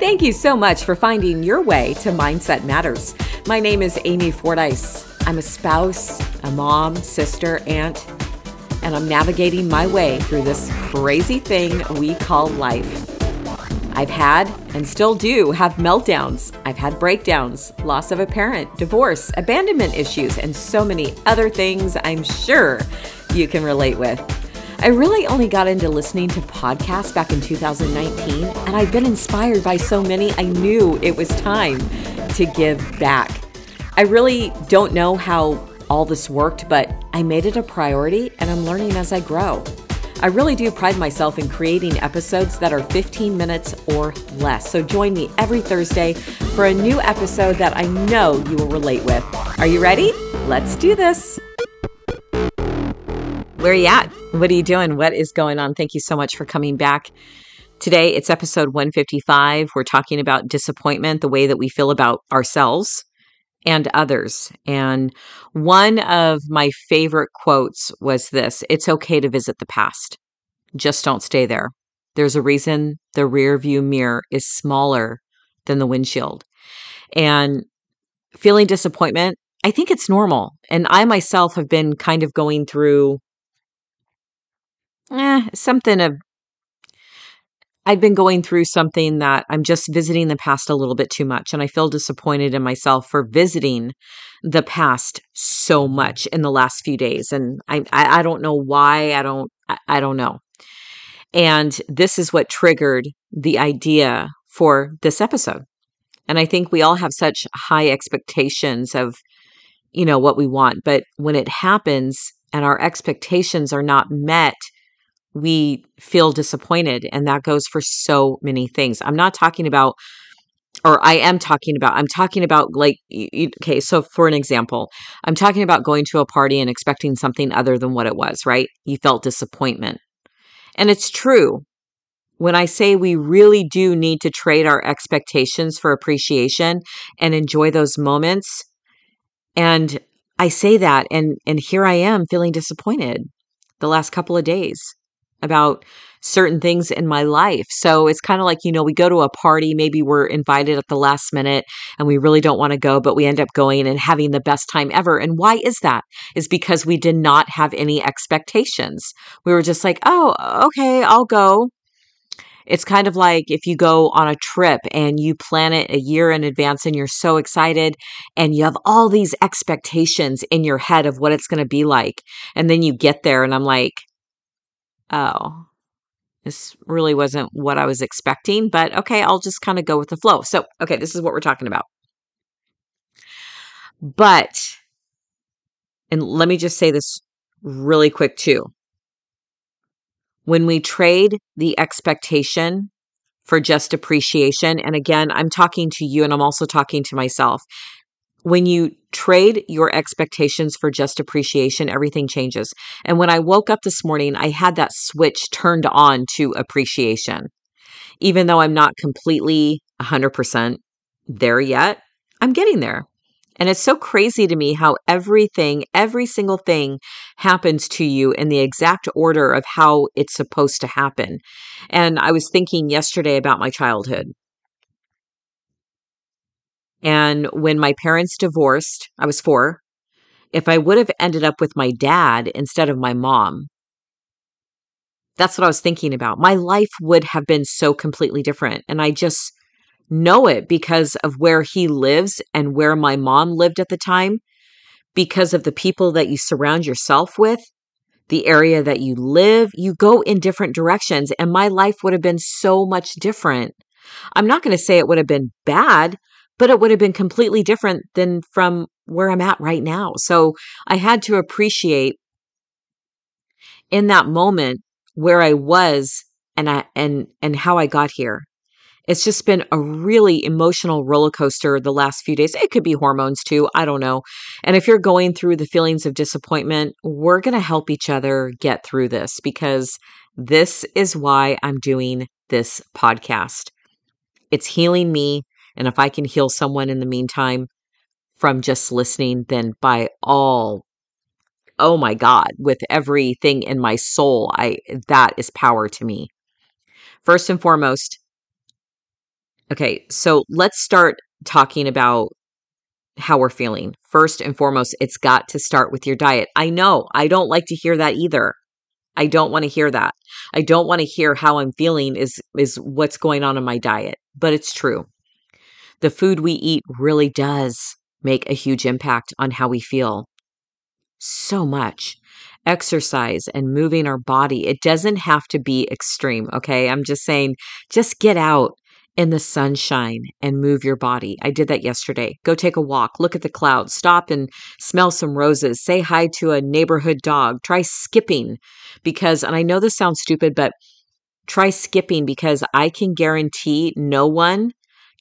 Thank you so much for finding your way to Mindset Matters. My name is Amy Fordyce. I'm a spouse, a mom, sister, aunt, and I'm navigating my way through this crazy thing we call life. I've had and still do have meltdowns. I've had breakdowns, loss of a parent, divorce, abandonment issues, and so many other things I'm sure you can relate with. I really only got into listening to podcasts back in 2019, and I've been inspired by so many, I knew it was time to give back. I really don't know how all this worked, but I made it a priority and I'm learning as I grow. I really do pride myself in creating episodes that are 15 minutes or less. So join me every Thursday for a new episode that I know you will relate with. Are you ready? Let's do this. Where are you at? What are you doing? What is going on? Thank you so much for coming back. Today, it's episode 155. We're talking about disappointment, the way that we feel about ourselves and others. And one of my favorite quotes was this It's okay to visit the past, just don't stay there. There's a reason the rear view mirror is smaller than the windshield. And feeling disappointment, I think it's normal. And I myself have been kind of going through eh, something of I've been going through something that I'm just visiting the past a little bit too much. And I feel disappointed in myself for visiting the past so much in the last few days. And I, I, don't know why. I don't, I don't know. And this is what triggered the idea for this episode. And I think we all have such high expectations of, you know, what we want. But when it happens and our expectations are not met, we feel disappointed. And that goes for so many things. I'm not talking about, or I am talking about, I'm talking about like, okay, so for an example, I'm talking about going to a party and expecting something other than what it was, right? You felt disappointment. And it's true. When I say we really do need to trade our expectations for appreciation and enjoy those moments. And I say that and and here I am feeling disappointed the last couple of days about certain things in my life. So it's kind of like, you know, we go to a party, maybe we're invited at the last minute and we really don't want to go, but we end up going and having the best time ever. And why is that? Is because we did not have any expectations. We were just like, oh, okay, I'll go. It's kind of like if you go on a trip and you plan it a year in advance and you're so excited and you have all these expectations in your head of what it's going to be like. And then you get there and I'm like, oh, this really wasn't what I was expecting, but okay, I'll just kind of go with the flow. So, okay, this is what we're talking about. But, and let me just say this really quick too. When we trade the expectation for just appreciation, and again, I'm talking to you and I'm also talking to myself when you trade your expectations for just appreciation, everything changes. And when I woke up this morning, I had that switch turned on to appreciation. Even though I'm not completely 100% there yet, I'm getting there. And it's so crazy to me how everything, every single thing happens to you in the exact order of how it's supposed to happen. And I was thinking yesterday about my childhood. And when my parents divorced, I was four. If I would have ended up with my dad instead of my mom, that's what I was thinking about. My life would have been so completely different. And I just know it because of where he lives and where my mom lived at the time, because of the people that you surround yourself with, the area that you live. You go in different directions. And my life would have been so much different. I'm not going to say it would have been bad but it would have been completely different than from where I'm at right now. So I had to appreciate in that moment where I was and I and and how I got here. It's just been a really emotional roller coaster the last few days. It could be hormones too. I don't know. And if you're going through the feelings of disappointment, we're going to help each other get through this because this is why I'm doing this podcast. It's healing me. And if I can heal someone in the meantime from just listening, then by all, oh my God, with everything in my soul, I that is power to me. First and foremost, Okay, so let's start talking about how we're feeling. First and foremost, it's got to start with your diet. I know I don't like to hear that either. I don't want to hear that. I don't want to hear how I'm feeling is is what's going on in my diet, but it's true. The food we eat really does make a huge impact on how we feel. So much. Exercise and moving our body. It doesn't have to be extreme, okay? I'm just saying just get out in the sunshine and move your body. I did that yesterday. Go take a walk, look at the clouds, stop and smell some roses, say hi to a neighborhood dog, try skipping because, and I know this sounds stupid, but try skipping because I can guarantee no one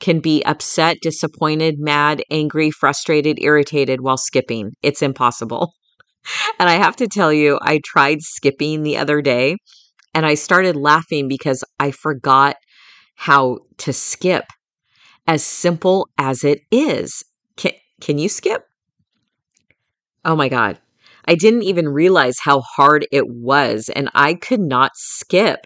can be upset, disappointed, mad, angry, frustrated, irritated while skipping. It's impossible. And I have to tell you, I tried skipping the other day and I started laughing because I forgot how to skip as simple as it is. Can, can you skip? Oh my God. I didn't even realize how hard it was, and I could not skip.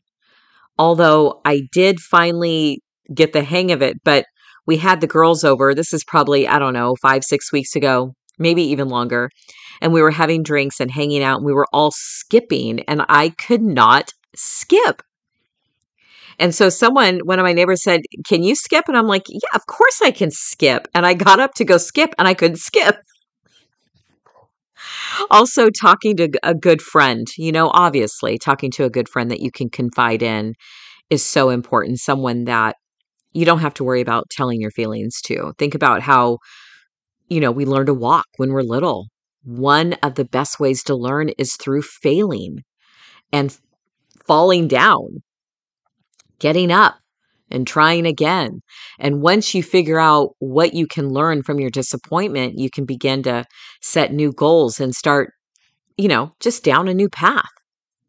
Although I did finally get the hang of it, but we had the girls over. This is probably, I don't know, five, six weeks ago, maybe even longer. And we were having drinks and hanging out, and we were all skipping, and I could not skip. And so someone, one of my neighbors said, Can you skip? And I'm like, Yeah, of course I can skip. And I got up to go skip and I couldn't skip. also, talking to a good friend, you know, obviously, talking to a good friend that you can confide in is so important. Someone that you don't have to worry about telling your feelings to. Think about how, you know, we learn to walk when we're little. One of the best ways to learn is through failing and falling down getting up and trying again. And once you figure out what you can learn from your disappointment, you can begin to set new goals and start, you know, just down a new path.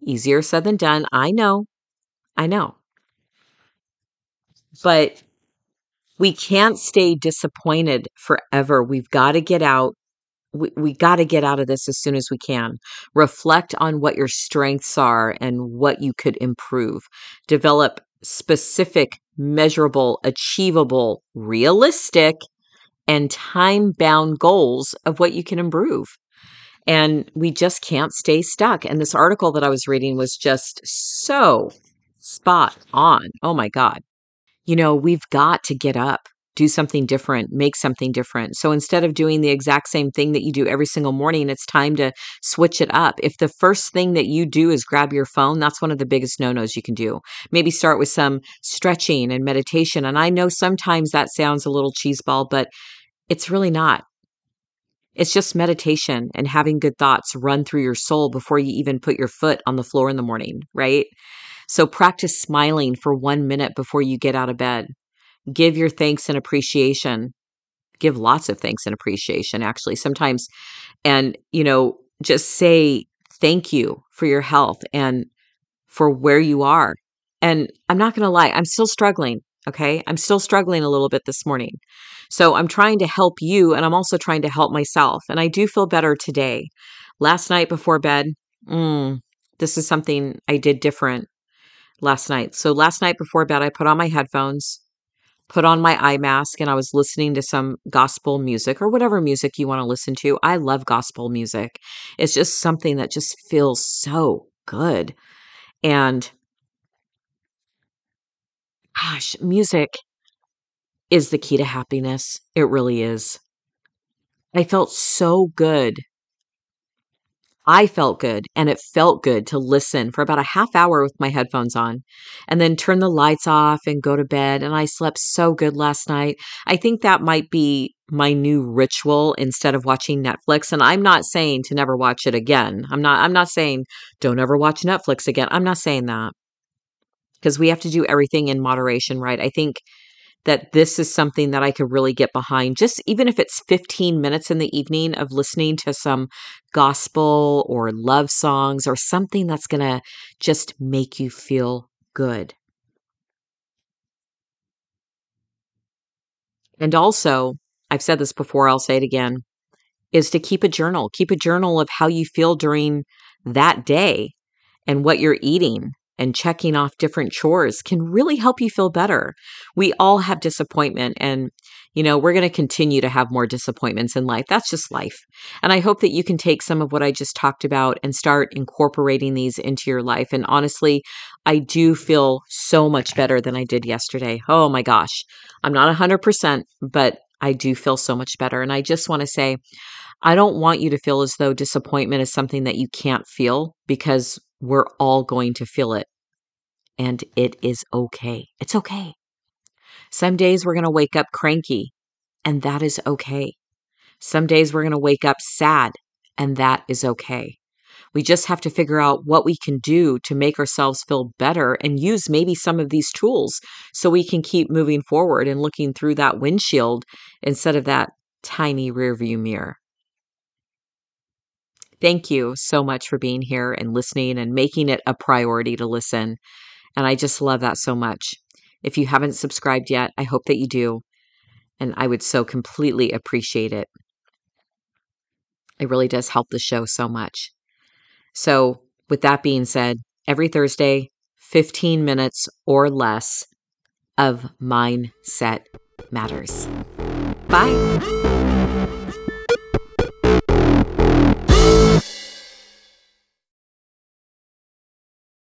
Easier said than done. I know. I know. But we can't stay disappointed forever. We've got to get out we, we got to get out of this as soon as we can. Reflect on what your strengths are and what you could improve. Develop specific, measurable, achievable, realistic, and time bound goals of what you can improve. And we just can't stay stuck. And this article that I was reading was just so spot on. Oh my God. You know, we've got to get up do something different, make something different. So instead of doing the exact same thing that you do every single morning, it's time to switch it up. If the first thing that you do is grab your phone, that's one of the biggest no nos you can do. Maybe start with some stretching and meditation. And I know sometimes that sounds a little cheeseball, but it's really not. It's just meditation and having good thoughts run through your soul before you even put your foot on the floor in the morning, right? So practice smiling for one minute before you get out of bed. Give your thanks and appreciation. Give lots of thanks and appreciation actually sometimes. And you know just say thank you for your health and for where you are. And i'm not going to lie i'm still struggling okay? I'm still struggling a little bit this morning. So i'm trying to help you and i'm also trying to help myself and i do feel better today. Last night before bed mm, this is something i did different last night so last night before bed i put on my headphones put on my eye mask and I was listening to some gospel music or whatever music you want to listen to. I love gospel music. It's just something that just feels so good. And gosh, music is the key to happiness. It really is. I felt so good I felt good and it felt good to listen for about a half hour with my headphones on and then turn the lights off and go to bed. And I slept so good last night. I think that might be my new ritual instead of watching Netflix. And I'm not saying to never watch it again. I'm not, I'm not saying don't ever watch Netflix again. I'm not saying that because we have to do everything in moderation, right? I think that this is something that I could really get behind, just even if it's 15 minutes in the evening of listening to some gospel or love songs or something that's going to just make you feel good. And also, I've said this before, I'll say it again, is to keep a journal. Keep a journal of how you feel during that day and what you're eating and checking off different chores can really help you feel better. We all have disappointment and you know, we're going to continue to have more disappointments in life. That's just life. And I hope that you can take some of what I just talked about and start incorporating these into your life. And honestly, I do feel so much better than I did yesterday. Oh my gosh. I'm not 100%, but I do feel so much better. And I just want to say, I don't want you to feel as though disappointment is something that you can't feel because we're all going to feel it. And it is okay. It's okay. Some days we're going to wake up cranky, and that is okay. Some days we're going to wake up sad, and that is okay. We just have to figure out what we can do to make ourselves feel better and use maybe some of these tools so we can keep moving forward and looking through that windshield instead of that tiny rearview mirror. Thank you so much for being here and listening and making it a priority to listen. And I just love that so much. If you haven't subscribed yet, I hope that you do. And I would so completely appreciate it. It really does help the show so much. So, with that being said, every Thursday, 15 minutes or less of Mindset Matters. Bye.